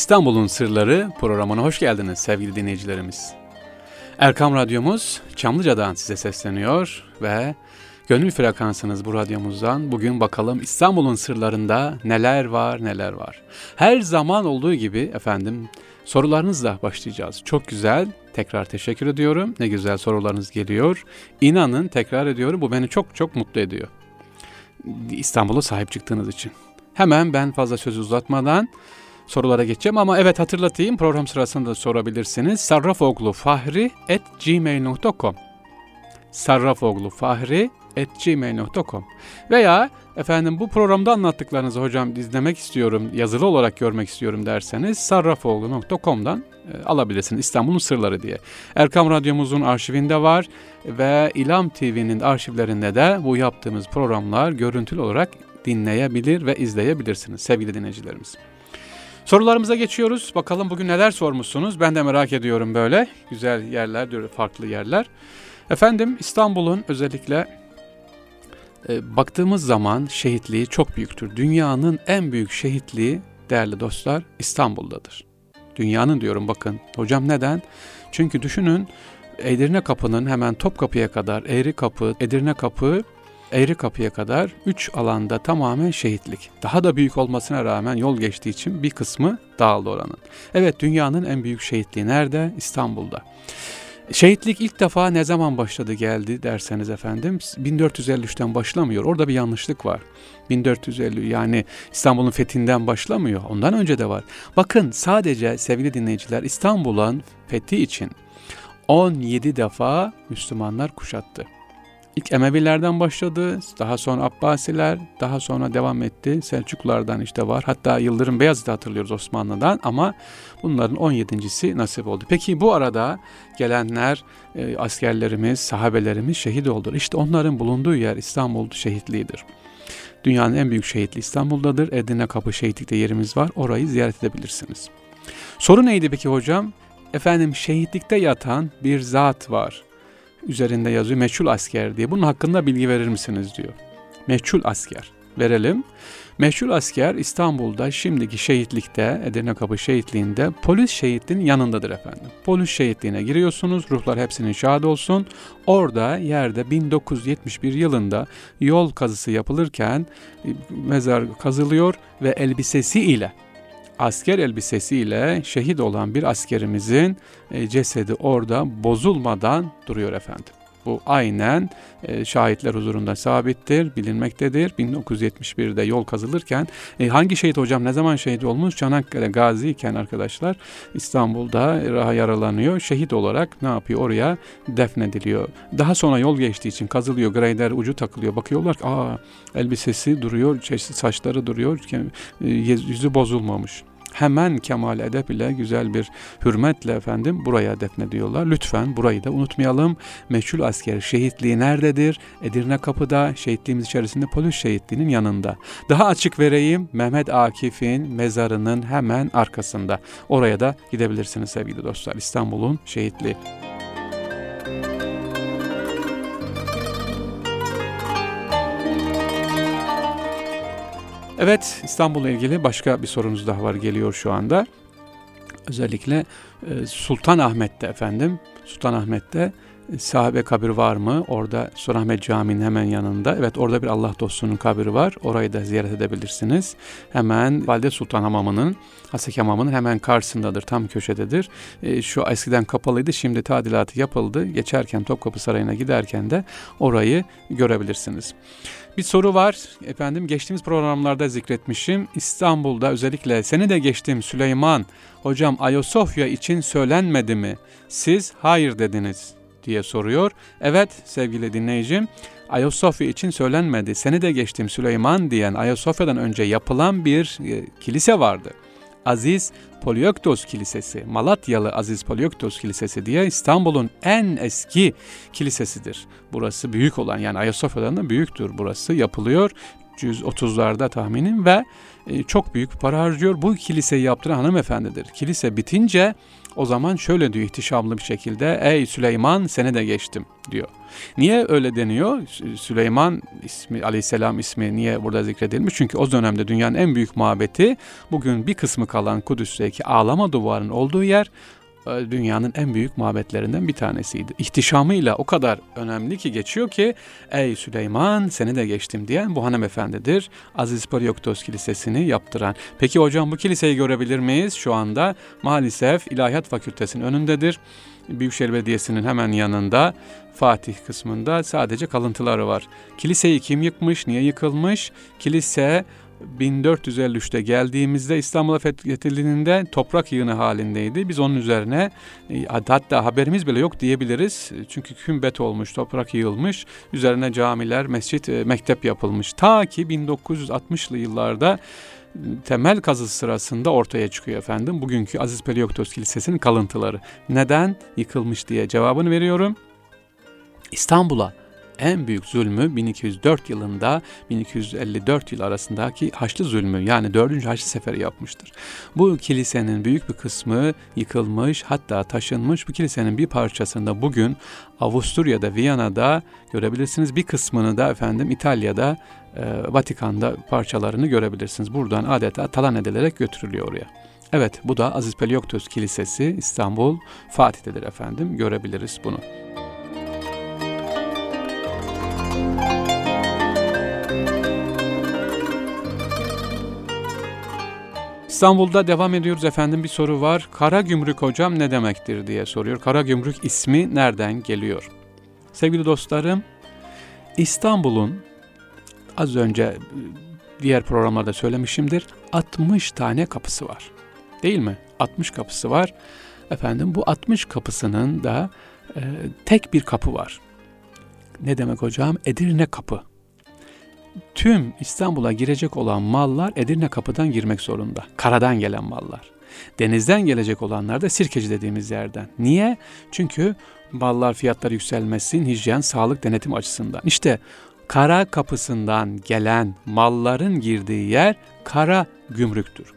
İstanbul'un Sırları programına hoş geldiniz sevgili dinleyicilerimiz. Erkam Radyomuz Çamlıca'dan size sesleniyor ve gönül frekansınız bu radyomuzdan. Bugün bakalım İstanbul'un sırlarında neler var neler var. Her zaman olduğu gibi efendim sorularınızla başlayacağız. Çok güzel. Tekrar teşekkür ediyorum. Ne güzel sorularınız geliyor. İnanın tekrar ediyorum bu beni çok çok mutlu ediyor. İstanbul'a sahip çıktığınız için. Hemen ben fazla söz uzatmadan sorulara geçeceğim ama evet hatırlatayım program sırasında sorabilirsiniz. Sarrafoglu Fahri veya efendim bu programda anlattıklarınızı hocam izlemek istiyorum, yazılı olarak görmek istiyorum derseniz sarrafoğlu.com'dan e, alabilirsiniz İstanbul'un Sırları diye. Erkam Radyomuzun arşivinde var ve İlam TV'nin arşivlerinde de bu yaptığımız programlar görüntülü olarak dinleyebilir ve izleyebilirsiniz sevgili dinleyicilerimiz. Sorularımıza geçiyoruz. Bakalım bugün neler sormuşsunuz? Ben de merak ediyorum böyle. Güzel yerler, farklı yerler. Efendim İstanbul'un özellikle e, baktığımız zaman şehitliği çok büyüktür. Dünyanın en büyük şehitliği değerli dostlar İstanbul'dadır. Dünyanın diyorum bakın. Hocam neden? Çünkü düşünün Edirne Kapı'nın hemen Topkapı'ya kadar Eğri Kapı, Edirne Kapı Eğri Kapı'ya kadar 3 alanda tamamen şehitlik. Daha da büyük olmasına rağmen yol geçtiği için bir kısmı dağıldı oranın. Evet dünyanın en büyük şehitliği nerede? İstanbul'da. Şehitlik ilk defa ne zaman başladı geldi derseniz efendim 1453'ten başlamıyor. Orada bir yanlışlık var. 1450 yani İstanbul'un fethinden başlamıyor. Ondan önce de var. Bakın sadece sevgili dinleyiciler İstanbul'un fethi için 17 defa Müslümanlar kuşattı. İlk Emevilerden başladı, daha sonra Abbasiler, daha sonra devam etti. Selçuklulardan işte var. Hatta Yıldırım Beyazıt'ı hatırlıyoruz Osmanlı'dan ama bunların 17.si nasip oldu. Peki bu arada gelenler, e, askerlerimiz, sahabelerimiz şehit oldu. İşte onların bulunduğu yer İstanbul şehitliğidir. Dünyanın en büyük şehitliği İstanbul'dadır. Edirne Kapı şehitlikte yerimiz var. Orayı ziyaret edebilirsiniz. Soru neydi peki hocam? Efendim şehitlikte yatan bir zat var üzerinde yazıyor meçhul asker diye. Bunun hakkında bilgi verir misiniz diyor. Meçhul asker. Verelim. Meşhur asker İstanbul'da şimdiki şehitlikte, Edirne Kapı şehitliğinde polis şehitliğinin yanındadır efendim. Polis şehitliğine giriyorsunuz, ruhlar hepsinin şahit olsun. Orada yerde 1971 yılında yol kazısı yapılırken e, mezar kazılıyor ve elbisesi ile asker elbisesiyle şehit olan bir askerimizin e, cesedi orada bozulmadan duruyor efendim. Bu aynen e, şahitler huzurunda sabittir, bilinmektedir. 1971'de yol kazılırken e, hangi şehit hocam ne zaman şehit olmuş? Çanakkale Gazi iken arkadaşlar İstanbul'da yaralanıyor. Şehit olarak ne yapıyor? Oraya defnediliyor. Daha sonra yol geçtiği için kazılıyor. Greyder ucu takılıyor. Bakıyorlar ki aa elbisesi duruyor, saçları duruyor, yüzü bozulmamış hemen kemal edep ile güzel bir hürmetle efendim buraya defnediyorlar. Lütfen burayı da unutmayalım. Meşhur asker şehitliği nerededir? Edirne Kapı'da şehitliğimiz içerisinde polis şehitliğinin yanında. Daha açık vereyim Mehmet Akif'in mezarının hemen arkasında. Oraya da gidebilirsiniz sevgili dostlar. İstanbul'un şehitliği. Evet İstanbul'la ilgili başka bir sorunuz daha var geliyor şu anda. Özellikle e, Sultanahmet'te efendim. Sultanahmet'te e, sahabe kabir var mı? Orada Sultanahmet Camii'nin hemen yanında. Evet orada bir Allah dostunun kabri var. Orayı da ziyaret edebilirsiniz. Hemen Valide Sultan Hamamı'nın, Hasek Hamamı'nın hemen karşısındadır. Tam köşededir. E, şu eskiden kapalıydı. Şimdi tadilatı yapıldı. Geçerken Topkapı Sarayı'na giderken de orayı görebilirsiniz. Bir soru var efendim geçtiğimiz programlarda zikretmişim. İstanbul'da özellikle seni de geçtim Süleyman. Hocam Ayasofya için söylenmedi mi? Siz hayır dediniz diye soruyor. Evet sevgili dinleyicim Ayasofya için söylenmedi. Seni de geçtim Süleyman diyen Ayasofya'dan önce yapılan bir e, kilise vardı. Aziz Polioktos Kilisesi, Malatyalı Aziz Polioktos Kilisesi diye İstanbul'un en eski kilisesidir. Burası büyük olan yani Ayasofya'dan da büyüktür burası yapılıyor. 130'larda tahminim ve e, çok büyük para harcıyor. Bu kiliseyi yaptıran hanımefendidir. Kilise bitince O zaman şöyle diyor ihtişamlı bir şekilde ey Süleyman seni de geçtim diyor. Niye öyle deniyor? Süleyman ismi aleyhisselam ismi niye burada zikredilmiş? Çünkü o dönemde dünyanın en büyük mabeti bugün bir kısmı kalan Kudüs'teki ağlama duvarının olduğu yer dünyanın en büyük mabetlerinden bir tanesiydi. İhtişamıyla o kadar önemli ki geçiyor ki ey Süleyman seni de geçtim diyen bu hanımefendidir. Aziz Parioktos Kilisesi'ni yaptıran. Peki hocam bu kiliseyi görebilir miyiz? Şu anda maalesef İlahiyat Fakültesi'nin önündedir. Büyükşehir Belediyesi'nin hemen yanında Fatih kısmında sadece kalıntıları var. Kiliseyi kim yıkmış, niye yıkılmış? Kilise 1453'te geldiğimizde İstanbul'a fethedildiğinde toprak yığını halindeydi. Biz onun üzerine e, hatta haberimiz bile yok diyebiliriz. Çünkü kümbet olmuş, toprak yığılmış. Üzerine camiler, mescit, e, mektep yapılmış. Ta ki 1960'lı yıllarda temel kazı sırasında ortaya çıkıyor efendim. Bugünkü Aziz Pelioktos Kilisesi'nin kalıntıları. Neden yıkılmış diye cevabını veriyorum. İstanbul'a en büyük zulmü 1204 yılında 1254 yıl arasındaki Haçlı zulmü yani 4. Haçlı Seferi yapmıştır. Bu kilisenin büyük bir kısmı yıkılmış hatta taşınmış. Bu kilisenin bir parçasında bugün Avusturya'da, Viyana'da görebilirsiniz. Bir kısmını da efendim İtalya'da, e, Vatikan'da parçalarını görebilirsiniz. Buradan adeta talan edilerek götürülüyor oraya. Evet bu da Aziz Pelioktos Kilisesi İstanbul Fatih'tedir efendim. Görebiliriz bunu. İstanbul'da devam ediyoruz efendim bir soru var. Kara gümrük hocam ne demektir diye soruyor. Kara gümrük ismi nereden geliyor? Sevgili dostlarım İstanbul'un az önce diğer programlarda söylemişimdir 60 tane kapısı var. Değil mi? 60 kapısı var. Efendim bu 60 kapısının da e, tek bir kapı var. Ne demek hocam? Edirne kapı tüm İstanbul'a girecek olan mallar Edirne kapıdan girmek zorunda. Karadan gelen mallar. Denizden gelecek olanlar da sirkeci dediğimiz yerden. Niye? Çünkü mallar fiyatları yükselmesin, hijyen, sağlık, denetim açısından. İşte kara kapısından gelen malların girdiği yer kara gümrüktür.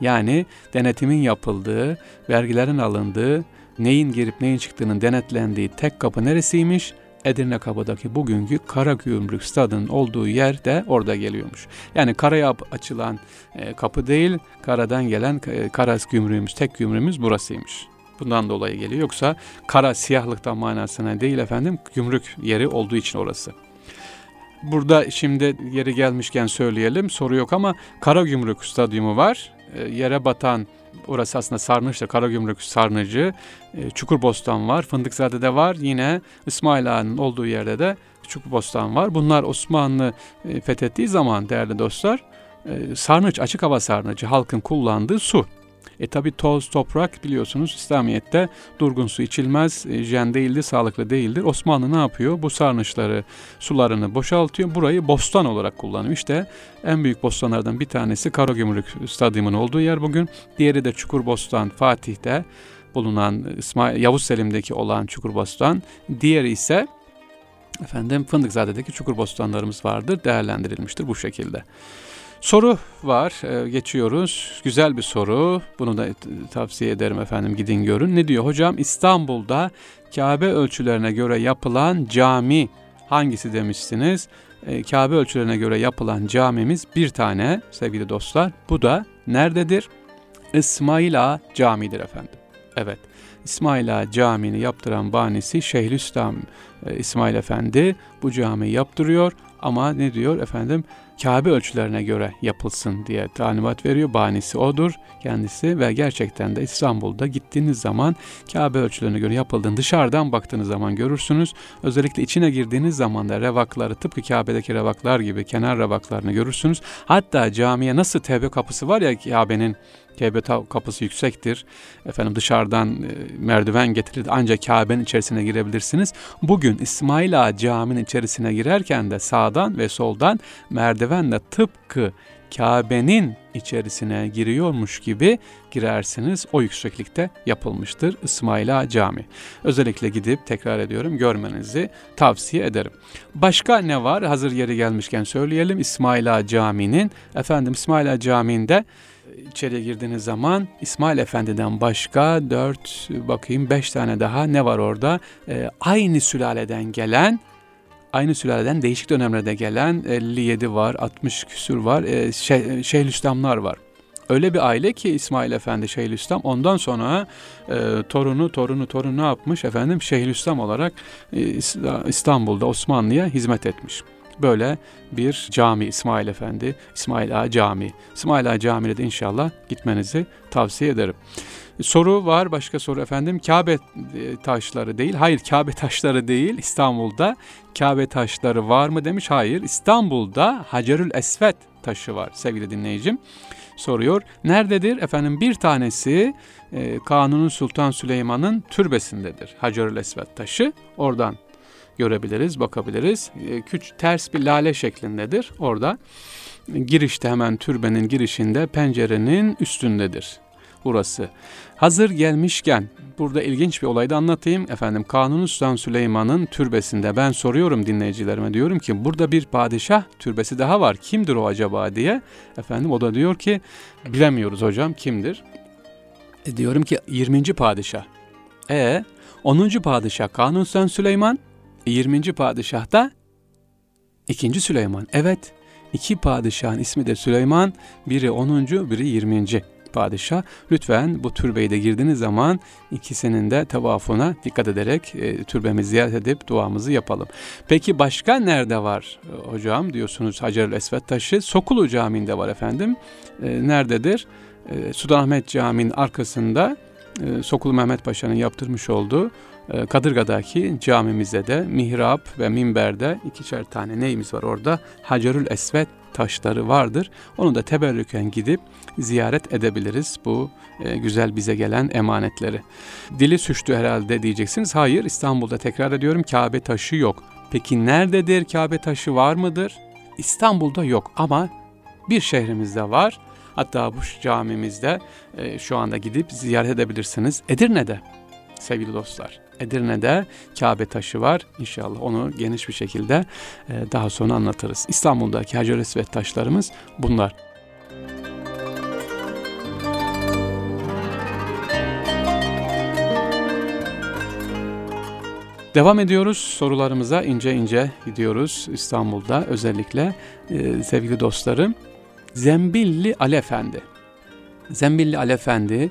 Yani denetimin yapıldığı, vergilerin alındığı, neyin girip neyin çıktığının denetlendiği tek kapı neresiymiş? Edirne Kapı'daki bugünkü Karagümrük stadının olduğu yer de orada geliyormuş. Yani karaya açılan e, kapı değil, karadan gelen e, kara gümrüğümüz, tek gümrüğümüz burasıymış. Bundan dolayı geliyor. Yoksa kara siyahlıktan manasına değil efendim, gümrük yeri olduğu için orası. Burada şimdi yeri gelmişken söyleyelim, soru yok ama Kara Gümrük Stadyumu var. E, yere batan Orası aslında Sarnıç'ta Karagümrük Sarnıcı. E, Çukurbostan var. Fındıkzade'de var. Yine İsmail Ağa'nın olduğu yerde de Çukurbostan var. Bunlar Osmanlı e, fethettiği zaman değerli dostlar e, sarnıç, açık hava sarnıcı halkın kullandığı su. E tabi toz, toprak biliyorsunuz İslamiyet'te durgun su içilmez, e, jen değildir, sağlıklı değildir. Osmanlı ne yapıyor? Bu sarnıçları, sularını boşaltıyor. Burayı bostan olarak kullanıyor. İşte en büyük bostanlardan bir tanesi Karagümrük Stadyumu'nun olduğu yer bugün. Diğeri de Çukurbostan, Fatih'te bulunan İsmail, Yavuz Selim'deki olan Çukurbostan. Diğeri ise efendim Fındıkzade'deki Çukurbostanlarımız vardır. Değerlendirilmiştir bu şekilde. Soru var, ee, geçiyoruz. Güzel bir soru. Bunu da tavsiye ederim efendim gidin görün. Ne diyor hocam? İstanbul'da Kabe ölçülerine göre yapılan cami hangisi demişsiniz? Ee, Kabe ölçülerine göre yapılan camimiz bir tane sevgili dostlar. Bu da nerededir? İsmaila Camii'dir efendim. Evet. İsmaila Camii'ni yaptıran banisi Şeyhülislam e, İsmail Efendi bu camiyi yaptırıyor ama ne diyor efendim Kabe ölçülerine göre yapılsın diye talimat veriyor. Banisi odur kendisi ve gerçekten de İstanbul'da gittiğiniz zaman Kabe ölçülerine göre yapıldığını dışarıdan baktığınız zaman görürsünüz. Özellikle içine girdiğiniz zaman da revakları tıpkı Kabe'deki revaklar gibi kenar revaklarını görürsünüz. Hatta camiye nasıl tevbe kapısı var ya Kabe'nin Kabe kapısı yüksektir. Efendim dışarıdan e, merdiven getirildi ancak Kabe'nin içerisine girebilirsiniz. Bugün İsmail Ağa caminin içerisine girerken de sağdan ve soldan merdivenle tıpkı Kabe'nin içerisine giriyormuş gibi girersiniz. O yükseklikte yapılmıştır İsmail Ağa Cami. Özellikle gidip tekrar ediyorum görmenizi tavsiye ederim. Başka ne var? Hazır yeri gelmişken söyleyelim. İsmail Ağa Camii'nin efendim İsmail Ağa Camii'nde içeriye girdiğiniz zaman İsmail Efendi'den başka dört bakayım beş tane daha ne var orada? E, aynı sülaleden gelen aynı sülaleden değişik dönemlerde gelen 57 var, 60 küsür var, e, şey, Şeyhülislamlar var. Öyle bir aile ki İsmail Efendi Şeyhülislam ondan sonra e, torunu torunu torunu yapmış efendim Şeyhülislam olarak e, İstanbul'da Osmanlı'ya hizmet etmiş. Böyle bir cami İsmail Efendi, İsmail Ağa Camii. İsmail Ağa Camii'ne de inşallah gitmenizi tavsiye ederim. Soru var başka soru efendim. Kabe e, taşları değil. Hayır Kabe taşları değil. İstanbul'da Kabe taşları var mı demiş. Hayır. İstanbul'da Hacerül Esvet taşı var sevgili dinleyicim. Soruyor. Nerededir? Efendim bir tanesi e, Kanuni Sultan Süleyman'ın türbesindedir. Hacerül Esvet taşı. Oradan görebiliriz, bakabiliriz. E, küç ters bir lale şeklindedir. Orada girişte hemen türbenin girişinde pencerenin üstündedir burası. Hazır gelmişken burada ilginç bir olayda anlatayım. Efendim Kanuni Sultan Süleyman'ın türbesinde ben soruyorum dinleyicilerime diyorum ki burada bir padişah türbesi daha var. Kimdir o acaba diye. Efendim o da diyor ki bilemiyoruz hocam kimdir. E, diyorum ki 20. padişah. E 10. padişah Kanuni Sultan Süleyman 20. padişah da 2. Süleyman. Evet iki padişahın ismi de Süleyman. Biri 10. biri 20 padişah. Lütfen bu türbeyi de girdiğiniz zaman ikisinin de tavafına dikkat ederek e, türbemizi ziyaret edip duamızı yapalım. Peki başka nerede var e, hocam diyorsunuz Hacerül Esvet taşı? Sokulu Camii'nde var efendim. E, nerededir? E, Sultanahmet Camii'nin arkasında e, Sokulu Mehmet Paşa'nın yaptırmış olduğu e, Kadırga'daki camimizde de mihrap ve minberde ikişer tane neyimiz var orada? Hacerül Esvet taşları vardır. Onu da teberrüken gidip ziyaret edebiliriz bu e, güzel bize gelen emanetleri. Dili suçtu herhalde diyeceksiniz. Hayır İstanbul'da tekrar ediyorum Kabe taşı yok. Peki nerededir Kabe taşı var mıdır? İstanbul'da yok ama bir şehrimizde var. Hatta bu camimizde e, şu anda gidip ziyaret edebilirsiniz. Edirne'de sevgili dostlar. Edirne'de Kabe taşı var. İnşallah onu geniş bir şekilde e, daha sonra anlatırız. İstanbul'daki Hacer Esvet taşlarımız bunlar. Devam ediyoruz sorularımıza ince ince gidiyoruz İstanbul'da özellikle e, sevgili dostlarım. Zembilli Ali Efendi. Zembilli Ali Efendi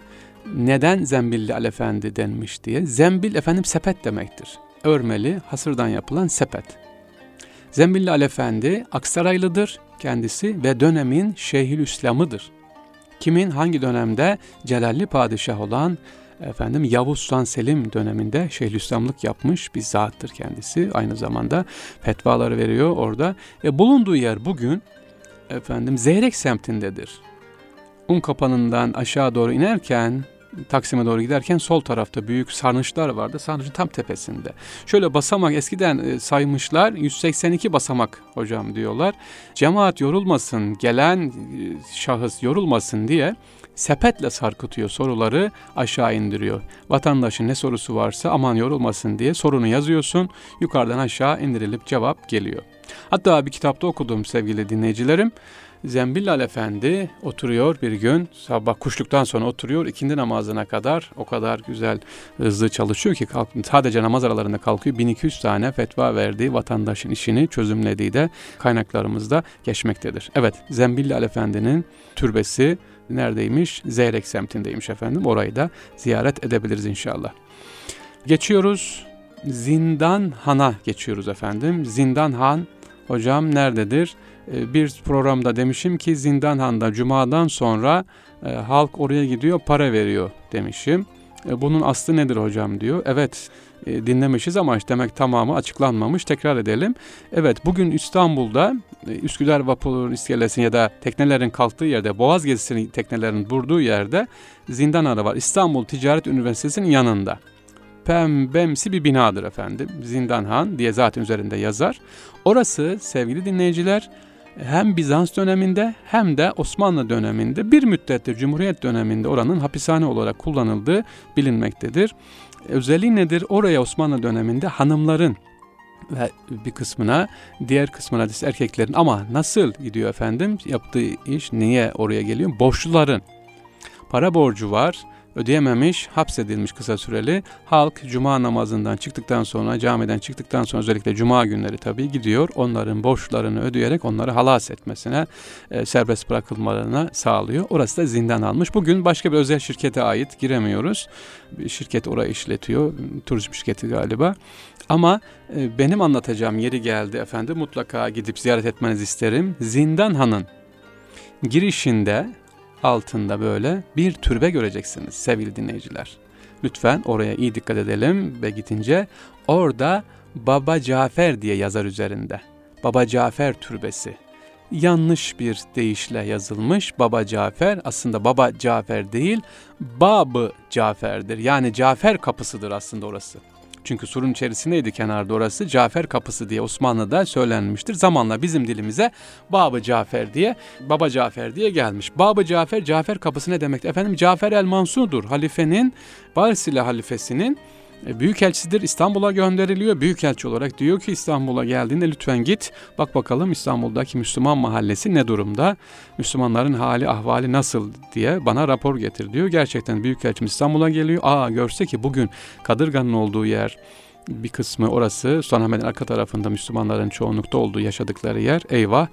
neden zembilli alefendi denmiş diye. Zembil efendim sepet demektir. Örmeli, hasırdan yapılan sepet. Zembilli alefendi Aksaraylıdır kendisi ve dönemin Şeyhülislam'ıdır. Kimin hangi dönemde Celalli padişah olan efendim Yavuz Sultan Selim döneminde Şeyhülislamlık yapmış bir zattır kendisi. Aynı zamanda fetvaları veriyor orada. E, bulunduğu yer bugün efendim Zeyrek semtindedir. Un kapanından aşağı doğru inerken Taksim'e doğru giderken sol tarafta büyük sarnıçlar vardı. Sarnıçın tam tepesinde. Şöyle basamak eskiden e, saymışlar 182 basamak hocam diyorlar. Cemaat yorulmasın, gelen e, şahıs yorulmasın diye sepetle sarkıtıyor soruları aşağı indiriyor. Vatandaşın ne sorusu varsa aman yorulmasın diye sorunu yazıyorsun. Yukarıdan aşağı indirilip cevap geliyor. Hatta bir kitapta okudum sevgili dinleyicilerim. Zembillal Efendi oturuyor bir gün sabah kuşluktan sonra oturuyor ikindi namazına kadar o kadar güzel hızlı çalışıyor ki kalk, sadece namaz aralarında kalkıyor 1200 tane fetva verdiği vatandaşın işini çözümlediği de kaynaklarımızda geçmektedir. Evet Zembillal Efendi'nin türbesi neredeymiş? Zeyrek semtindeymiş efendim orayı da ziyaret edebiliriz inşallah. Geçiyoruz Zindan Han'a geçiyoruz efendim. Zindan Han hocam nerededir? Ee, bir programda demişim ki Zindanhan'da Cuma'dan sonra e, halk oraya gidiyor para veriyor demişim. E, bunun aslı nedir hocam diyor. Evet e, dinlemişiz ama demek tamamı açıklanmamış. Tekrar edelim. Evet bugün İstanbul'da e, Üsküdar vapur iskelesinin ya da teknelerin kalktığı yerde Boğaz gezisinin teknelerin durduğu yerde Zindanhan'da var. İstanbul Ticaret Üniversitesi'nin yanında pembemsi bir binadır efendim. Zindanhan diye zaten üzerinde yazar. Orası sevgili dinleyiciler hem Bizans döneminde hem de Osmanlı döneminde bir müddettir Cumhuriyet döneminde oranın hapishane olarak kullanıldığı bilinmektedir. Özelliği nedir? Oraya Osmanlı döneminde hanımların ve bir kısmına diğer kısmına ise erkeklerin ama nasıl gidiyor efendim yaptığı iş niye oraya geliyor? Borçluların para borcu var ödeyememiş, hapsedilmiş kısa süreli. Halk cuma namazından çıktıktan sonra, camiden çıktıktan sonra özellikle cuma günleri tabii gidiyor. Onların borçlarını ödeyerek onları halas etmesine, e, serbest bırakılmalarına sağlıyor. Orası da zindan almış. Bugün başka bir özel şirkete ait giremiyoruz. Bir şirket orayı işletiyor. Turizm şirketi galiba. Ama e, benim anlatacağım yeri geldi efendim. Mutlaka gidip ziyaret etmenizi isterim. Zindan Han'ın girişinde altında böyle bir türbe göreceksiniz sevgili dinleyiciler. Lütfen oraya iyi dikkat edelim ve gidince orada Baba Cafer diye yazar üzerinde. Baba Cafer türbesi. Yanlış bir deyişle yazılmış Baba Cafer aslında Baba Cafer değil Babı Cafer'dir. Yani Cafer kapısıdır aslında orası. Çünkü surun içerisindeydi kenarda orası. Cafer Kapısı diye Osmanlı'da söylenmiştir. Zamanla bizim dilimize Babı Cafer diye, Baba Cafer diye gelmiş. Babı Cafer, Cafer Kapısı ne demek? Efendim Cafer el Mansur'dur. Halifenin, Barsile halifesinin Büyükelçisidir İstanbul'a gönderiliyor. Büyükelçi olarak diyor ki İstanbul'a geldiğinde lütfen git bak bakalım İstanbul'daki Müslüman mahallesi ne durumda? Müslümanların hali ahvali nasıl diye bana rapor getir diyor. Gerçekten Büyükelçimiz İstanbul'a geliyor. Aa görse ki bugün Kadırga'nın olduğu yer bir kısmı orası Sultanahmet'in arka tarafında Müslümanların çoğunlukta olduğu yaşadıkları yer. Eyvah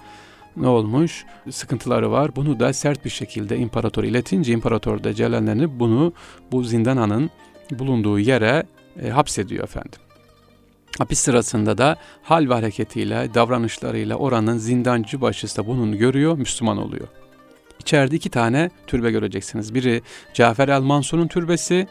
ne olmuş? Sıkıntıları var. Bunu da sert bir şekilde imparator iletince imparator da Celallerini bunu bu zindananın bulunduğu yere e, hapsediyor efendim. Hapis sırasında da hal ve hareketiyle, davranışlarıyla oranın zindancı başısı da bunu görüyor, Müslüman oluyor. İçeride iki tane türbe göreceksiniz. Biri Cafer el-Mansur'un türbesi,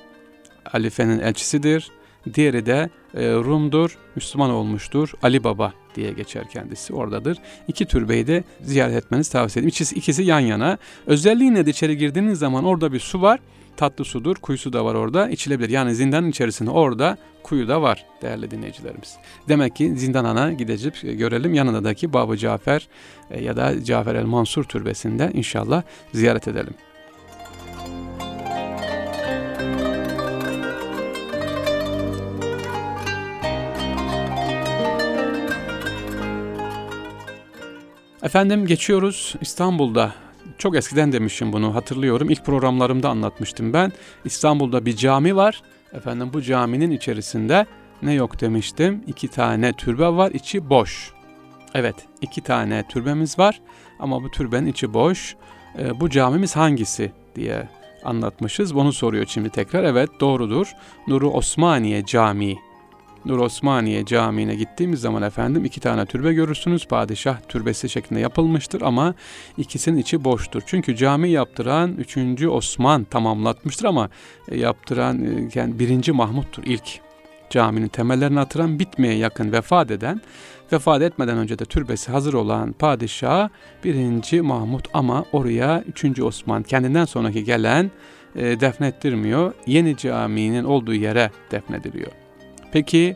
Alife'nin elçisidir. Diğeri de e, Rum'dur, Müslüman olmuştur. Ali Baba diye geçer kendisi oradadır. İki türbeyi de ziyaret etmenizi tavsiye ederim. İkisi, ikisi yan yana. Özelliği nedir? İçeri girdiğiniz zaman orada bir su var tatlı sudur. Kuyusu da var orada. içilebilir. Yani zindanın içerisinde orada kuyu da var değerli dinleyicilerimiz. Demek ki zindan ana gidecek e, görelim. Yanındaki Babı Cafer e, ya da Cafer el Mansur türbesinde inşallah ziyaret edelim. Efendim geçiyoruz İstanbul'da çok eskiden demişim bunu hatırlıyorum. İlk programlarımda anlatmıştım ben. İstanbul'da bir cami var. Efendim bu caminin içerisinde ne yok demiştim. İki tane türbe var içi boş. Evet iki tane türbemiz var ama bu türbenin içi boş. E, bu camimiz hangisi diye anlatmışız. Bunu soruyor şimdi tekrar. Evet doğrudur. Nuru Osmaniye Camii Nur Osmaniye Camii'ne gittiğimiz zaman efendim iki tane türbe görürsünüz. Padişah türbesi şeklinde yapılmıştır ama ikisinin içi boştur. Çünkü cami yaptıran 3. Osman tamamlatmıştır ama e, yaptıran e, yani 1. Mahmut'tur ilk. Caminin temellerini atıran bitmeye yakın vefat eden vefat etmeden önce de türbesi hazır olan padişah 1. Mahmut ama oraya 3. Osman kendinden sonraki gelen e, defnettirmiyor. Yeni caminin olduğu yere defnediliyor. Peki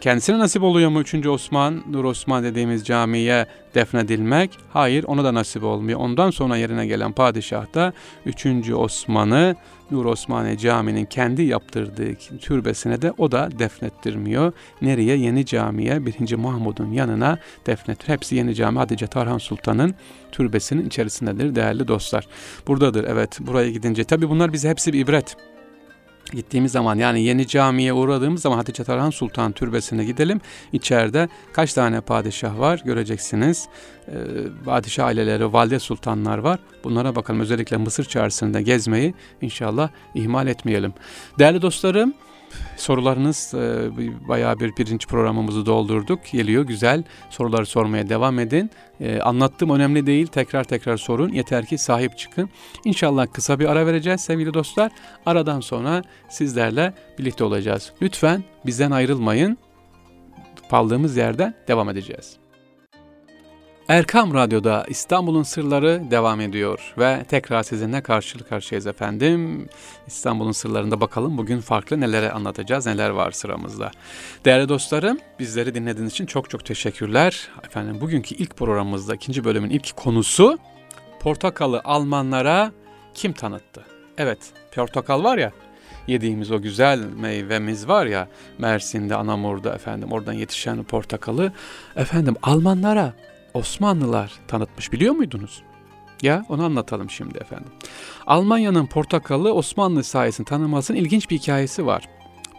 kendisine nasip oluyor mu 3. Osman, Nur Osman dediğimiz camiye defnedilmek? Hayır ona da nasip olmuyor. Ondan sonra yerine gelen padişah da 3. Osman'ı Nur Osmaniye Camii'nin kendi yaptırdığı türbesine de o da defnettirmiyor. Nereye? Yeni camiye 1. Mahmud'un yanına defnettir. Hepsi Yeni Cami Hatice Tarhan Sultan'ın türbesinin içerisindedir değerli dostlar. Buradadır evet buraya gidince. Tabi bunlar bize hepsi bir ibret gittiğimiz zaman yani yeni camiye uğradığımız zaman Hatice Tarhan Sultan Türbesi'ne gidelim. İçeride kaç tane padişah var göreceksiniz. Ee, padişah aileleri, valide sultanlar var. Bunlara bakalım özellikle Mısır çarşısında gezmeyi inşallah ihmal etmeyelim. Değerli dostlarım sorularınız e, bayağı bir birinci programımızı doldurduk. Geliyor güzel soruları sormaya devam edin. E, anlattığım önemli değil tekrar tekrar sorun yeter ki sahip çıkın. İnşallah kısa bir ara vereceğiz sevgili dostlar. Aradan sonra sizlerle birlikte olacağız. Lütfen bizden ayrılmayın. Kaldığımız yerden devam edeceğiz. Erkam Radyo'da İstanbul'un sırları devam ediyor ve tekrar sizinle karşılık karşıyayız efendim. İstanbul'un sırlarında bakalım bugün farklı nelere anlatacağız, neler var sıramızda. Değerli dostlarım, bizleri dinlediğiniz için çok çok teşekkürler. Efendim bugünkü ilk programımızda ikinci bölümün ilk konusu portakalı Almanlara kim tanıttı? Evet, portakal var ya, yediğimiz o güzel meyvemiz var ya Mersin'de, Anamur'da efendim oradan yetişen portakalı efendim Almanlara Osmanlılar tanıtmış biliyor muydunuz? Ya onu anlatalım şimdi efendim. Almanya'nın portakalı Osmanlı sayesinde tanınmasının ilginç bir hikayesi var.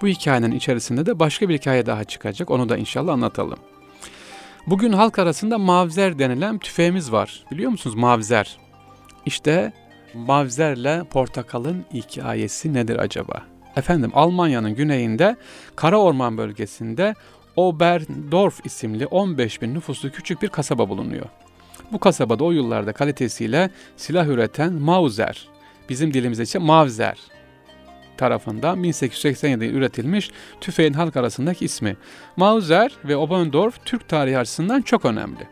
Bu hikayenin içerisinde de başka bir hikaye daha çıkacak. Onu da inşallah anlatalım. Bugün halk arasında mavzer denilen tüfeğimiz var. Biliyor musunuz mavzer? İşte mavzerle portakalın hikayesi nedir acaba? Efendim Almanya'nın güneyinde Kara Orman bölgesinde Oberndorf isimli 15 bin nüfuslu küçük bir kasaba bulunuyor. Bu kasabada o yıllarda kalitesiyle silah üreten Mauser, bizim dilimizde ise Mavzer tarafından 1887'de üretilmiş tüfeğin halk arasındaki ismi. Mauser ve Oberndorf Türk tarihi açısından çok önemli.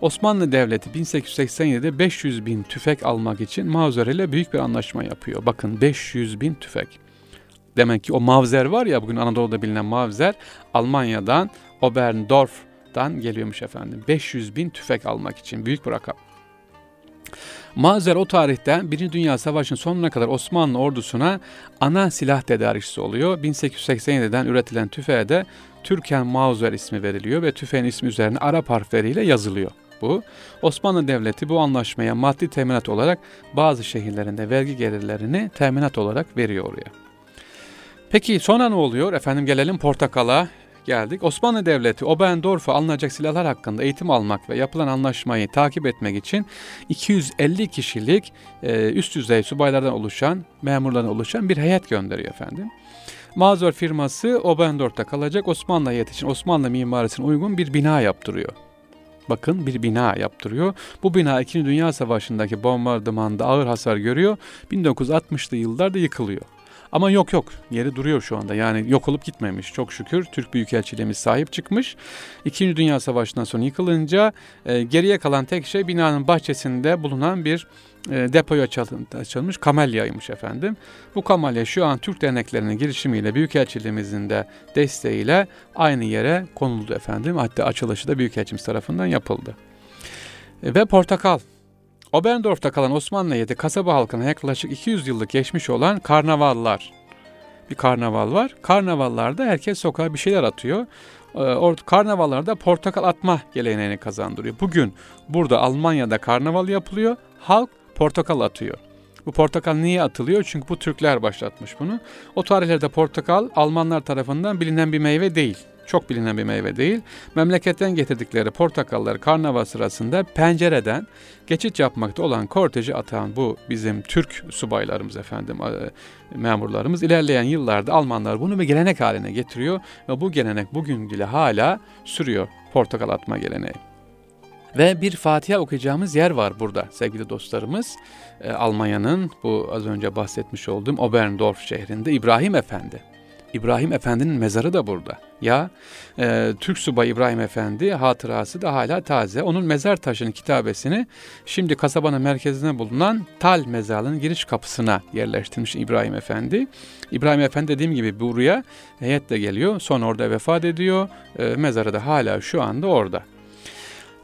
Osmanlı Devleti 1887'de 500 bin tüfek almak için Mauser ile büyük bir anlaşma yapıyor. Bakın 500 bin tüfek. Demek ki o Mavzer var ya bugün Anadolu'da bilinen Mavzer Almanya'dan Oberndorf'tan geliyormuş efendim. 500 bin tüfek almak için büyük bir rakam. Mazer o tarihten Birinci Dünya Savaşı'nın sonuna kadar Osmanlı ordusuna ana silah tedarikçisi oluyor. 1887'den üretilen tüfeğe de Türken Mauser ismi veriliyor ve tüfeğin ismi üzerine Arap harfleriyle yazılıyor bu. Osmanlı Devleti bu anlaşmaya maddi teminat olarak bazı şehirlerinde vergi gelirlerini teminat olarak veriyor oraya. Peki sonra ne oluyor? Efendim gelelim portakala geldik. Osmanlı Devleti Oberndorf'a alınacak silahlar hakkında eğitim almak ve yapılan anlaşmayı takip etmek için 250 kişilik e, üst düzey subaylardan oluşan, memurlardan oluşan bir heyet gönderiyor efendim. Mazur firması Oberndorf'ta kalacak Osmanlı heyeti için Osmanlı mimarisine uygun bir bina yaptırıyor. Bakın bir bina yaptırıyor. Bu bina 2. Dünya Savaşı'ndaki bombardımanda ağır hasar görüyor. 1960'lı yıllarda yıkılıyor. Ama yok yok yeri duruyor şu anda yani yok olup gitmemiş çok şükür Türk Büyükelçiliğimiz sahip çıkmış. İkinci Dünya Savaşı'ndan sonra yıkılınca e, geriye kalan tek şey binanın bahçesinde bulunan bir e, depoya açılmış kamelyaymış efendim. Bu kamelya şu an Türk derneklerinin girişimiyle Büyükelçiliğimizin de desteğiyle aynı yere konuldu efendim. Hatta açılışı da Büyükelçimiz tarafından yapıldı. E, ve portakal Oberndorf'ta kalan Osmanlı heyeti kasaba halkına yaklaşık 200 yıllık geçmiş olan karnavallar. Bir karnaval var. Karnavallarda herkes sokağa bir şeyler atıyor. Ee, karnavallarda portakal atma geleneğini kazandırıyor. Bugün burada Almanya'da karnaval yapılıyor. Halk portakal atıyor. Bu portakal niye atılıyor? Çünkü bu Türkler başlatmış bunu. O tarihlerde portakal Almanlar tarafından bilinen bir meyve değil çok bilinen bir meyve değil. Memleketten getirdikleri portakalları karnaval sırasında pencereden geçit yapmakta olan korteji atan bu bizim Türk subaylarımız efendim, memurlarımız ilerleyen yıllarda Almanlar bunu bir gelenek haline getiriyor ve bu gelenek bugün bile hala sürüyor portakal atma geleneği. Ve bir Fatiha okuyacağımız yer var burada sevgili dostlarımız. Ee, Almanya'nın bu az önce bahsetmiş olduğum Oberndorf şehrinde İbrahim Efendi İbrahim Efendi'nin mezarı da burada. Ya e, Türk Subay İbrahim Efendi hatırası da hala taze. Onun mezar taşının kitabesini şimdi kasabanın merkezine bulunan Tal mezarlığının giriş kapısına yerleştirmiş İbrahim Efendi. İbrahim Efendi dediğim gibi buraya heyetle geliyor. Sonra orada vefat ediyor. E, mezarı da hala şu anda orada.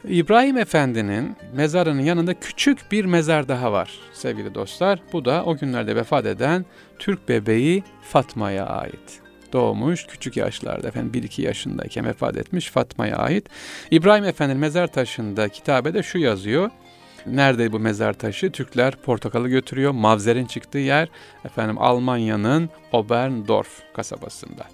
İbrahim Efendi'nin mezarının yanında küçük bir mezar daha var sevgili dostlar. Bu da o günlerde vefat eden Türk bebeği Fatma'ya ait doğmuş küçük yaşlarda efendim 1-2 yaşındayken vefat etmiş Fatma'ya ait. İbrahim Efendi'nin mezar taşında kitabede şu yazıyor. Nerede bu mezar taşı? Türkler portakalı götürüyor. Mavzer'in çıktığı yer efendim Almanya'nın Oberndorf kasabasında.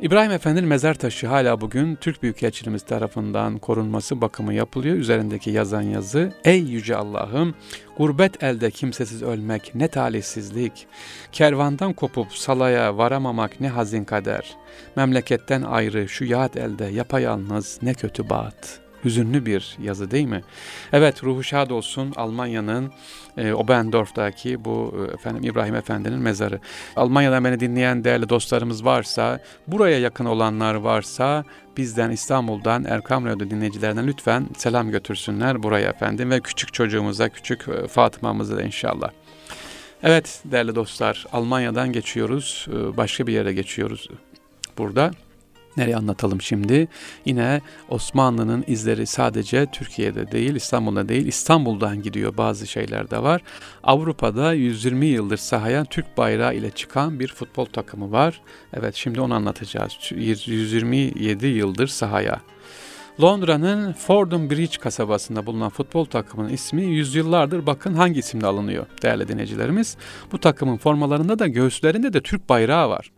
İbrahim Efendi'nin mezar taşı hala bugün Türk Büyükelçiliğimiz tarafından korunması, bakımı yapılıyor. Üzerindeki yazan yazı, Ey Yüce Allah'ım, gurbet elde kimsesiz ölmek ne talihsizlik, kervandan kopup salaya varamamak ne hazin kader, memleketten ayrı şu yad elde yapayalnız ne kötü baht.'' Hüzünlü bir yazı değil mi? Evet ruhu şad olsun Almanya'nın e, Oberndorf'taki bu e, efendim İbrahim Efendi'nin mezarı. Almanya'dan beni dinleyen değerli dostlarımız varsa, buraya yakın olanlar varsa bizden İstanbul'dan Erkam Radyo dinleyicilerine lütfen selam götürsünler buraya efendim ve küçük çocuğumuza, küçük e, Fatıma'mıza da inşallah. Evet değerli dostlar Almanya'dan geçiyoruz, e, başka bir yere geçiyoruz burada. Nereye anlatalım şimdi? Yine Osmanlı'nın izleri sadece Türkiye'de değil, İstanbul'da değil, İstanbul'dan gidiyor bazı şeyler de var. Avrupa'da 120 yıldır sahaya Türk bayrağı ile çıkan bir futbol takımı var. Evet şimdi onu anlatacağız. 127 yıldır sahaya. Londra'nın Fordham Bridge kasabasında bulunan futbol takımının ismi yüzyıllardır bakın hangi isimle alınıyor değerli dinleyicilerimiz. Bu takımın formalarında da göğüslerinde de Türk bayrağı var.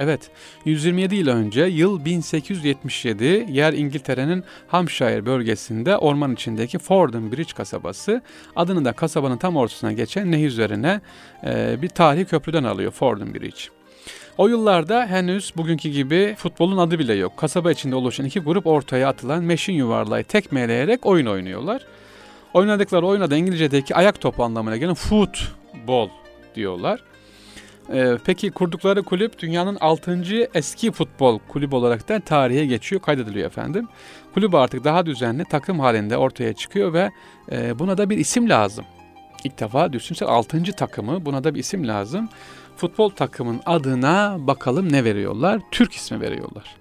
Evet, 127 yıl önce yıl 1877 yer İngiltere'nin Hampshire bölgesinde orman içindeki Fordham Bridge kasabası adını da kasabanın tam ortasına geçen nehir üzerine e, bir tarihi köprüden alıyor Fordham Bridge. O yıllarda henüz bugünkü gibi futbolun adı bile yok. Kasaba içinde oluşan iki grup ortaya atılan meşin yuvarlayı tekmeleyerek oyun oynuyorlar. Oynadıkları oyuna da İngilizce'deki ayak topu anlamına gelen football diyorlar. Ee, peki kurdukları kulüp dünyanın 6. eski futbol kulübü olarak da tarihe geçiyor, kaydediliyor efendim. Kulüp artık daha düzenli takım halinde ortaya çıkıyor ve e, buna da bir isim lazım. İlk defa düşünsel 6. takımı buna da bir isim lazım. Futbol takımın adına bakalım ne veriyorlar? Türk ismi veriyorlar.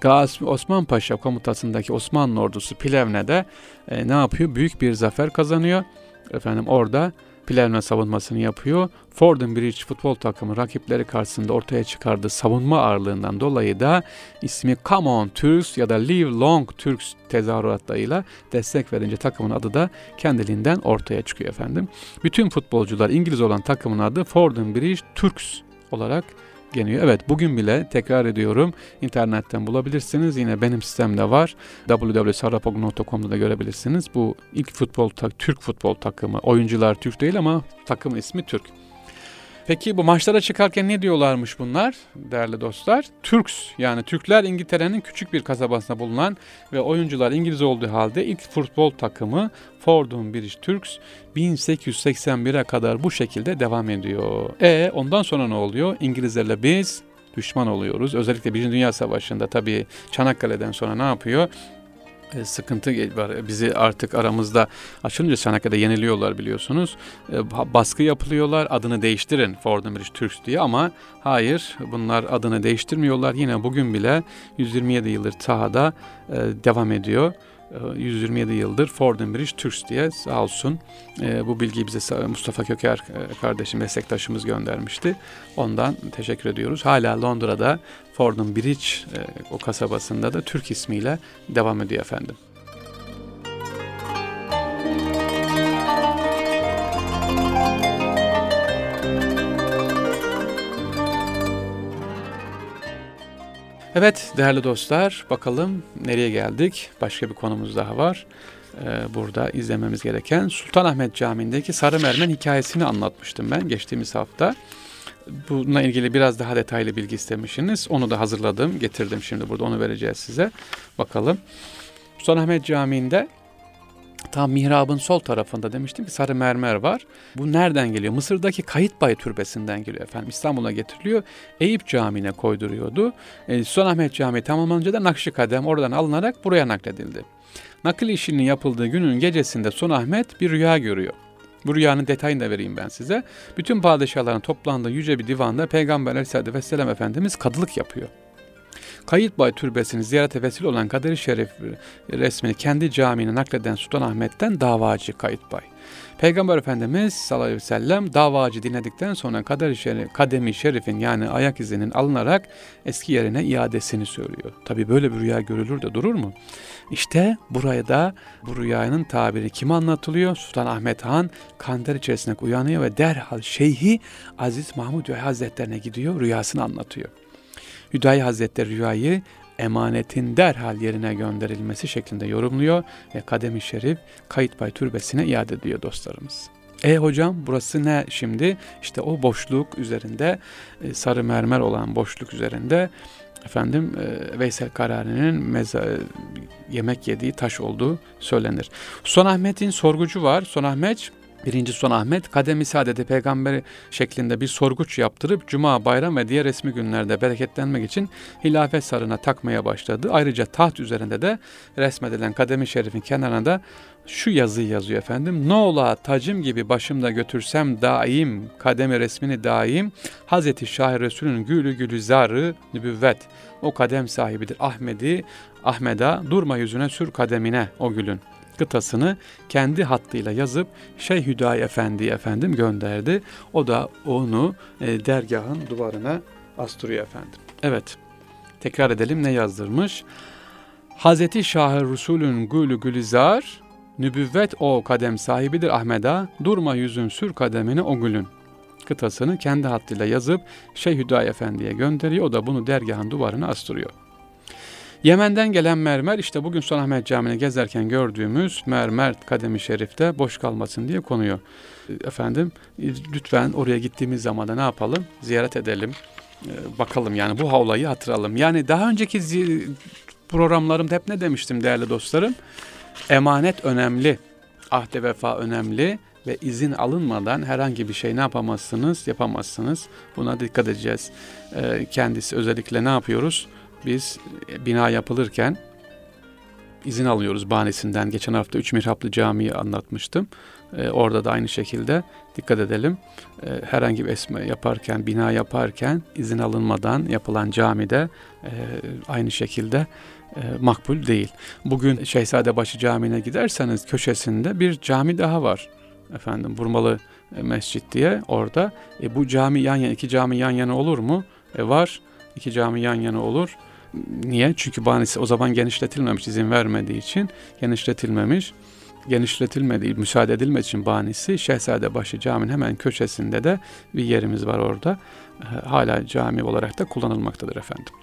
Gazi Osman Paşa komutasındaki Osmanlı ordusu Plevne'de e, ne yapıyor? Büyük bir zafer kazanıyor. Efendim orada Plevne savunmasını yapıyor. Fordham Bridge futbol takımı rakipleri karşısında ortaya çıkardığı savunma ağırlığından dolayı da ismi Come On Turks ya da Live Long Turks tezahüratlarıyla destek verince takımın adı da kendiliğinden ortaya çıkıyor efendim. Bütün futbolcular İngiliz olan takımın adı Fordham Bridge Turks olarak geliyor. Evet bugün bile tekrar ediyorum internetten bulabilirsiniz. Yine benim sistemde var. www.sarapog.com'da da görebilirsiniz. Bu ilk futbol Türk futbol takımı. Oyuncular Türk değil ama takım ismi Türk. Peki bu maçlara çıkarken ne diyorlarmış bunlar değerli dostlar? Türks yani Türkler İngiltere'nin küçük bir kasabasında bulunan ve oyuncular İngiliz olduğu halde ilk futbol takımı Fordham British Turks 1881'e kadar bu şekilde devam ediyor. E ondan sonra ne oluyor? İngilizlerle biz düşman oluyoruz. Özellikle Birinci Dünya Savaşı'nda tabii Çanakkale'den sonra ne yapıyor? E, sıkıntı var. Bizi artık aramızda açılınca Çanakkale'de yeniliyorlar biliyorsunuz. E, baskı yapılıyorlar. Adını değiştirin Fordham Bridge Turks diye ama hayır bunlar adını değiştirmiyorlar. Yine bugün bile 127 yıldır sahada e, devam ediyor. 127 yıldır Fordham Bridge Turks diye sağ olsun bu bilgiyi bize Mustafa Köker kardeşim meslektaşımız göndermişti. Ondan teşekkür ediyoruz. Hala Londra'da Fordham Bridge o kasabasında da Türk ismiyle devam ediyor efendim. Evet değerli dostlar bakalım nereye geldik? Başka bir konumuz daha var. Ee, burada izlememiz gereken Sultanahmet Camii'ndeki Sarı Mermen hikayesini anlatmıştım ben geçtiğimiz hafta. Bununla ilgili biraz daha detaylı bilgi istemişsiniz. Onu da hazırladım, getirdim şimdi burada onu vereceğiz size. Bakalım. Sultanahmet Camii'nde Tam mihrabın sol tarafında demiştim ki sarı mermer var. Bu nereden geliyor? Mısır'daki Kayıtbay Türbesi'nden geliyor efendim. İstanbul'a getiriliyor. Eyüp Camii'ne koyduruyordu. E, Sultanahmet Camii tamamlanınca da Nakşikadem oradan alınarak buraya nakledildi. Nakil işinin yapıldığı günün gecesinde Sultanahmet bir rüya görüyor. Bu rüyanın detayını da vereyim ben size. Bütün padişahların toplandığı yüce bir divanda Peygamber Aleyhisselatü Vesselam Efendimiz kadılık yapıyor. Kayıtbay Türbesi'ni ziyarete vesile olan Kadir Şerif resmini kendi camiine nakleden Sultanahmet'ten davacı Kayıtbay. Peygamber Efendimiz sallallahu aleyhi ve sellem davacı dinledikten sonra kader şerif, kademi şerifin yani ayak izinin alınarak eski yerine iadesini söylüyor. Tabi böyle bir rüya görülür de durur mu? İşte buraya da bu rüyanın tabiri kim anlatılıyor? Sultan Ahmet Han kanter içerisinde uyanıyor ve derhal Şeyhi Aziz Mahmud Hazretlerine gidiyor rüyasını anlatıyor. Hüdayi Hazretleri rüyayı emanetin derhal yerine gönderilmesi şeklinde yorumluyor ve Kademi Şerif Kayıtbay Türbesi'ne iade ediyor dostlarımız. E hocam burası ne şimdi? İşte o boşluk üzerinde e, sarı mermer olan boşluk üzerinde efendim e, Veysel Karari'nin meza, yemek yediği taş olduğu söylenir. Son Ahmet'in sorgucu var. Son Ahmet Birinci Son Ahmet kademi saadeti peygamberi şeklinde bir sorguç yaptırıp cuma, bayram ve diğer resmi günlerde bereketlenmek için hilafet sarına takmaya başladı. Ayrıca taht üzerinde de resmedilen kademi şerifin kenarına da şu yazıyı yazıyor efendim. Ne ola tacım gibi başımda götürsem daim, kademi resmini daim, Hazreti Şah Resul'ün gülü gülü zarı nübüvvet. O kadem sahibidir Ahmedi, Ahmeda durma yüzüne sür kademine o gülün kıtasını kendi hattıyla yazıp Şeyh Hüdayi Efendi efendim gönderdi. O da onu e, dergahın duvarına astırıyor efendim. Evet tekrar edelim ne yazdırmış? Hazreti Şah-ı Resulün gülü gülizar, nübüvvet o kadem sahibidir Ahmeda, durma yüzün sür kademini o gülün kıtasını kendi hattıyla yazıp Şeyh Hüdayi Efendi'ye gönderiyor. O da bunu dergahın duvarına astırıyor. Yemen'den gelen mermer işte bugün Sultanahmet Camii'ne gezerken gördüğümüz mermer kademi şerifte boş kalmasın diye konuyor. Efendim lütfen oraya gittiğimiz zaman da ne yapalım? Ziyaret edelim. Ee, bakalım yani bu havlayı hatırlayalım. Yani daha önceki programlarımda hep ne demiştim değerli dostlarım? Emanet önemli. Ahde vefa önemli ve izin alınmadan herhangi bir şey ne yapamazsınız, yapamazsınız. Buna dikkat edeceğiz. Ee, kendisi özellikle ne yapıyoruz? Biz e, bina yapılırken izin alıyoruz bahanesinden. Geçen hafta Üç Mirhaplı Camii'yi anlatmıştım. Ee, orada da aynı şekilde dikkat edelim. Ee, herhangi bir esme yaparken, bina yaparken izin alınmadan yapılan camide e, aynı şekilde e, makbul değil. Bugün Şehzadebaşı Camii'ne giderseniz köşesinde bir cami daha var efendim Burmalı e, Mescit diye orada. E, bu cami yan yana, iki cami yan yana olur mu? E, var. İki cami yan yana olur. Niye? Çünkü bahanesi o zaman genişletilmemiş izin vermediği için genişletilmemiş. Genişletilmediği, müsaade edilmediği için bahanesi Şehzadebaşı Camii'nin hemen köşesinde de bir yerimiz var orada. E, hala cami olarak da kullanılmaktadır efendim.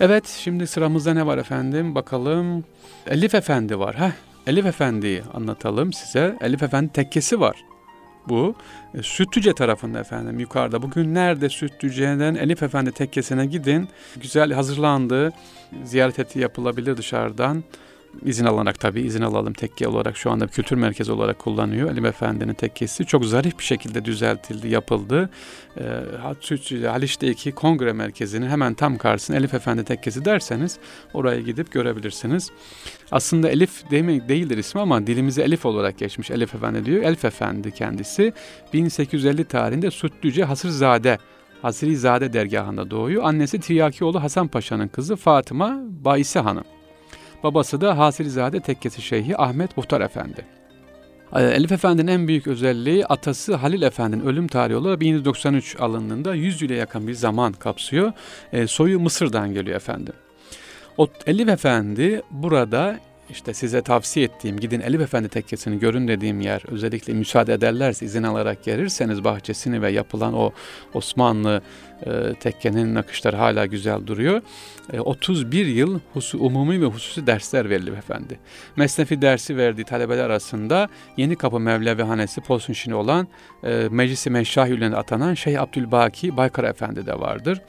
Evet şimdi sıramızda ne var efendim? Bakalım. Elif Efendi var. Heh, Elif Efendi'yi anlatalım size. Elif Efendi tekkesi var. Bu e, Sütlüce tarafında efendim yukarıda. Bugün nerede Sütlüce'den Elif Efendi tekkesine gidin. Güzel hazırlandı. Ziyaret yapılabilir dışarıdan izin alarak tabii izin alalım tekke olarak şu anda kültür merkezi olarak kullanıyor. Elim Efendi'nin tekkesi çok zarif bir şekilde düzeltildi, yapıldı. E, Haliç'teki kongre merkezinin hemen tam karşısında Elif Efendi tekkesi derseniz oraya gidip görebilirsiniz. Aslında Elif demek değildir ismi ama dilimize Elif olarak geçmiş. Elif Efendi diyor. Elif Efendi kendisi 1850 tarihinde Sütlüce Hasırzade Hasrizade dergahında doğuyor. Annesi Tiryakioğlu Hasan Paşa'nın kızı Fatıma Bayise Hanım. Babası da Hasilzade Tekkesi Şeyhi Ahmet Muhtar Efendi. Ee, Elif Efendi'nin en büyük özelliği atası Halil Efendi'nin ölüm tarihi olarak 1193 alındığında 100 yıla yakın bir zaman kapsıyor. E, soyu Mısır'dan geliyor efendim. O Elif Efendi burada işte size tavsiye ettiğim gidin Elif Efendi tekkesini görün dediğim yer özellikle müsaade ederlerse izin alarak gelirseniz bahçesini ve yapılan o Osmanlı e, tekkenin nakışları hala güzel duruyor. E, 31 yıl husu, umumi ve hususi dersler verildi efendi. Mesnefi dersi verdiği talebeler arasında Yeni Kapı Mevlevi Hanesi Posunşini olan e, Meclisi Meşahülü'ne atanan Şeyh Abdülbaki Baykar Efendi de vardır.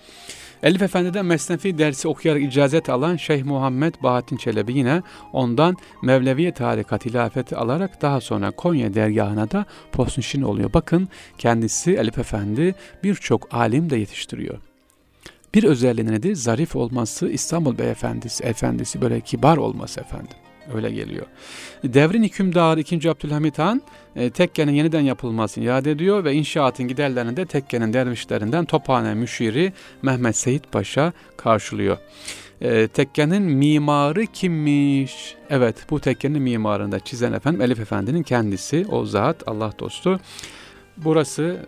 Elif Efendi'den Mesnefi dersi okuyarak icazet alan Şeyh Muhammed Bahattin Çelebi yine ondan Mevleviye tarikat hilafeti alarak daha sonra Konya dergahına da posnişin oluyor. Bakın kendisi Elif Efendi birçok alim de yetiştiriyor. Bir özelliği nedir? Zarif olması, İstanbul Beyefendisi, efendisi böyle kibar olması efendim. Öyle geliyor. Devrin hükümdarı 2. Abdülhamit Han e, tekkenin yeniden yapılmasını iade ediyor ve inşaatın giderlerini de tekkenin dervişlerinden Tophane müşiri Mehmet Seyit Paşa karşılıyor. E, tekkenin mimarı kimmiş? Evet bu tekkenin mimarını da çizen efendim Elif Efendi'nin kendisi o zat Allah dostu. Burası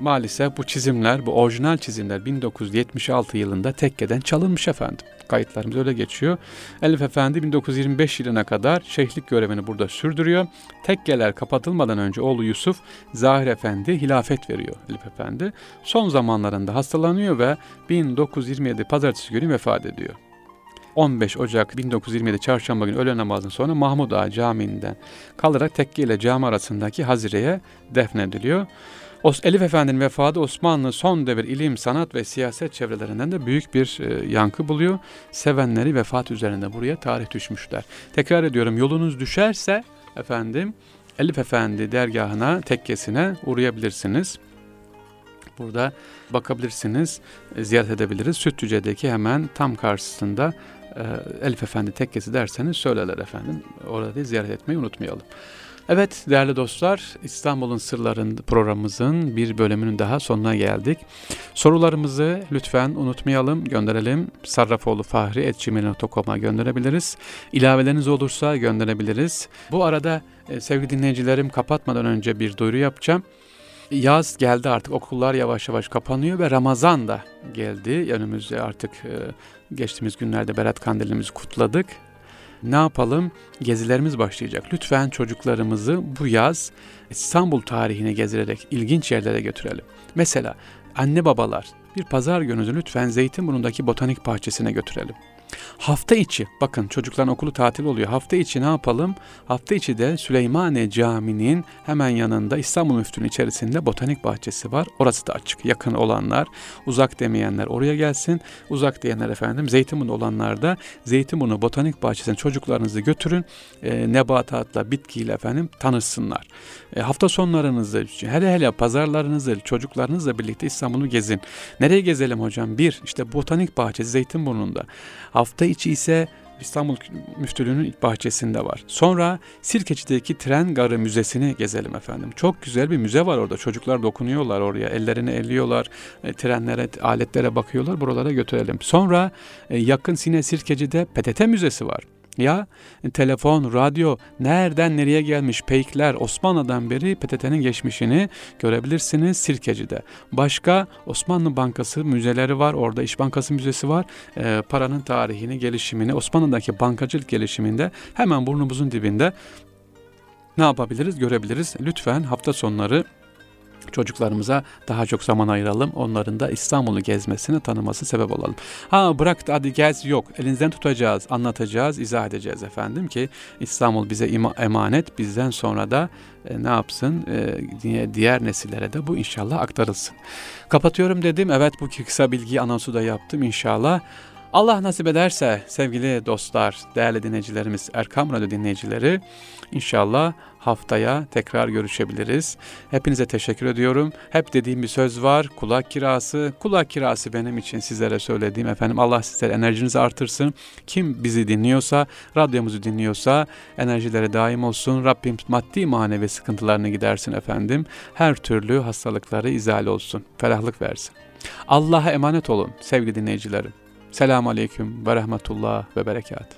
maalesef bu çizimler, bu orijinal çizimler 1976 yılında tekkeden çalınmış efendim. Kayıtlarımız öyle geçiyor. Elif Efendi 1925 yılına kadar şeyhlik görevini burada sürdürüyor. Tekkeler kapatılmadan önce oğlu Yusuf Zahir Efendi hilafet veriyor Elif Efendi. Son zamanlarında hastalanıyor ve 1927 pazartesi günü vefat ediyor. 15 Ocak 1927 çarşamba günü öğle namazından sonra Mahmud Ağa Camii'nden kalarak tekke ile cami arasındaki hazireye defnediliyor. Elif Efendi'nin vefatı Osmanlı son devir ilim, sanat ve siyaset çevrelerinden de büyük bir e, yankı buluyor. Sevenleri vefat üzerinde buraya tarih düşmüşler. Tekrar ediyorum yolunuz düşerse efendim Elif Efendi dergahına, tekkesine uğrayabilirsiniz. Burada bakabilirsiniz, e, ziyaret edebiliriz. Sütlüce'deki hemen tam karşısında e, Elif Efendi tekkesi derseniz söylerler efendim. Orada ziyaret etmeyi unutmayalım. Evet değerli dostlar İstanbul'un Sırların programımızın bir bölümünün daha sonuna geldik. Sorularımızı lütfen unutmayalım gönderelim. Sarrafoğlu Fahri etçimil.com'a gönderebiliriz. İlaveleriniz olursa gönderebiliriz. Bu arada e, sevgili dinleyicilerim kapatmadan önce bir duyuru yapacağım. Yaz geldi artık okullar yavaş yavaş kapanıyor ve Ramazan da geldi. Önümüzde artık e, geçtiğimiz günlerde Berat Kandilimizi kutladık. ne yapalım? Gezilerimiz başlayacak. Lütfen çocuklarımızı bu yaz İstanbul tarihine gezdirerek ilginç yerlere götürelim. Mesela anne babalar bir pazar gününü lütfen Zeytinburnu'ndaki botanik bahçesine götürelim. Hafta içi bakın çocukların okulu tatil oluyor. Hafta içi ne yapalım? Hafta içi de Süleymaniye Camii'nin hemen yanında İstanbul Müftülüğü içerisinde botanik bahçesi var. Orası da açık. Yakın olanlar, uzak demeyenler oraya gelsin. Uzak diyenler efendim Zeytinburnu olanlar da Zeytinburnu Botanik Bahçesi'ne çocuklarınızı götürün. E, nebatatla, bitkiyle efendim tanışsınlar. E, hafta sonlarınızı, hele hele pazarlarınızı çocuklarınızla birlikte İstanbul'u gezin. Nereye gezelim hocam? Bir, işte Botanik Bahçesi Zeytinburnu'nda. Hafta içi ise İstanbul Müftülüğü'nün bahçesinde var. Sonra Sirkeci'deki Tren Garı Müzesi'ni gezelim efendim. Çok güzel bir müze var orada. Çocuklar dokunuyorlar oraya. Ellerini elliyorlar. E, trenlere, aletlere bakıyorlar. Buralara götürelim. Sonra e, yakın Sine Sirkeci'de PTT Müzesi var. Ya telefon, radyo nereden nereye gelmiş peykler Osmanlı'dan beri PTT'nin geçmişini görebilirsiniz Sirkeci'de. Başka Osmanlı Bankası müzeleri var. Orada İş Bankası Müzesi var. E, paranın tarihini, gelişimini, Osmanlı'daki bankacılık gelişiminde hemen burnumuzun dibinde ne yapabiliriz görebiliriz. Lütfen hafta sonları çocuklarımıza daha çok zaman ayıralım. Onların da İstanbul'u gezmesini tanıması sebep olalım. Ha bırak hadi gez yok. Elinizden tutacağız, anlatacağız, izah edeceğiz efendim ki İstanbul bize emanet. Bizden sonra da e, ne yapsın? E, diğer nesillere de bu inşallah aktarılsın. Kapatıyorum dedim. Evet bu kısa bilgi anonsu da yaptım inşallah. Allah nasip ederse sevgili dostlar, değerli dinleyicilerimiz, Erkam Radyo dinleyicileri inşallah haftaya tekrar görüşebiliriz. Hepinize teşekkür ediyorum. Hep dediğim bir söz var. Kulak kirası. Kulak kirası benim için sizlere söylediğim efendim. Allah sizlere enerjinizi artırsın. Kim bizi dinliyorsa, radyomuzu dinliyorsa enerjileri daim olsun. Rabbim maddi manevi sıkıntılarını gidersin efendim. Her türlü hastalıkları izale olsun. Ferahlık versin. Allah'a emanet olun sevgili dinleyicilerim. Selamun Aleyküm ve Rahmetullah ve Berekat.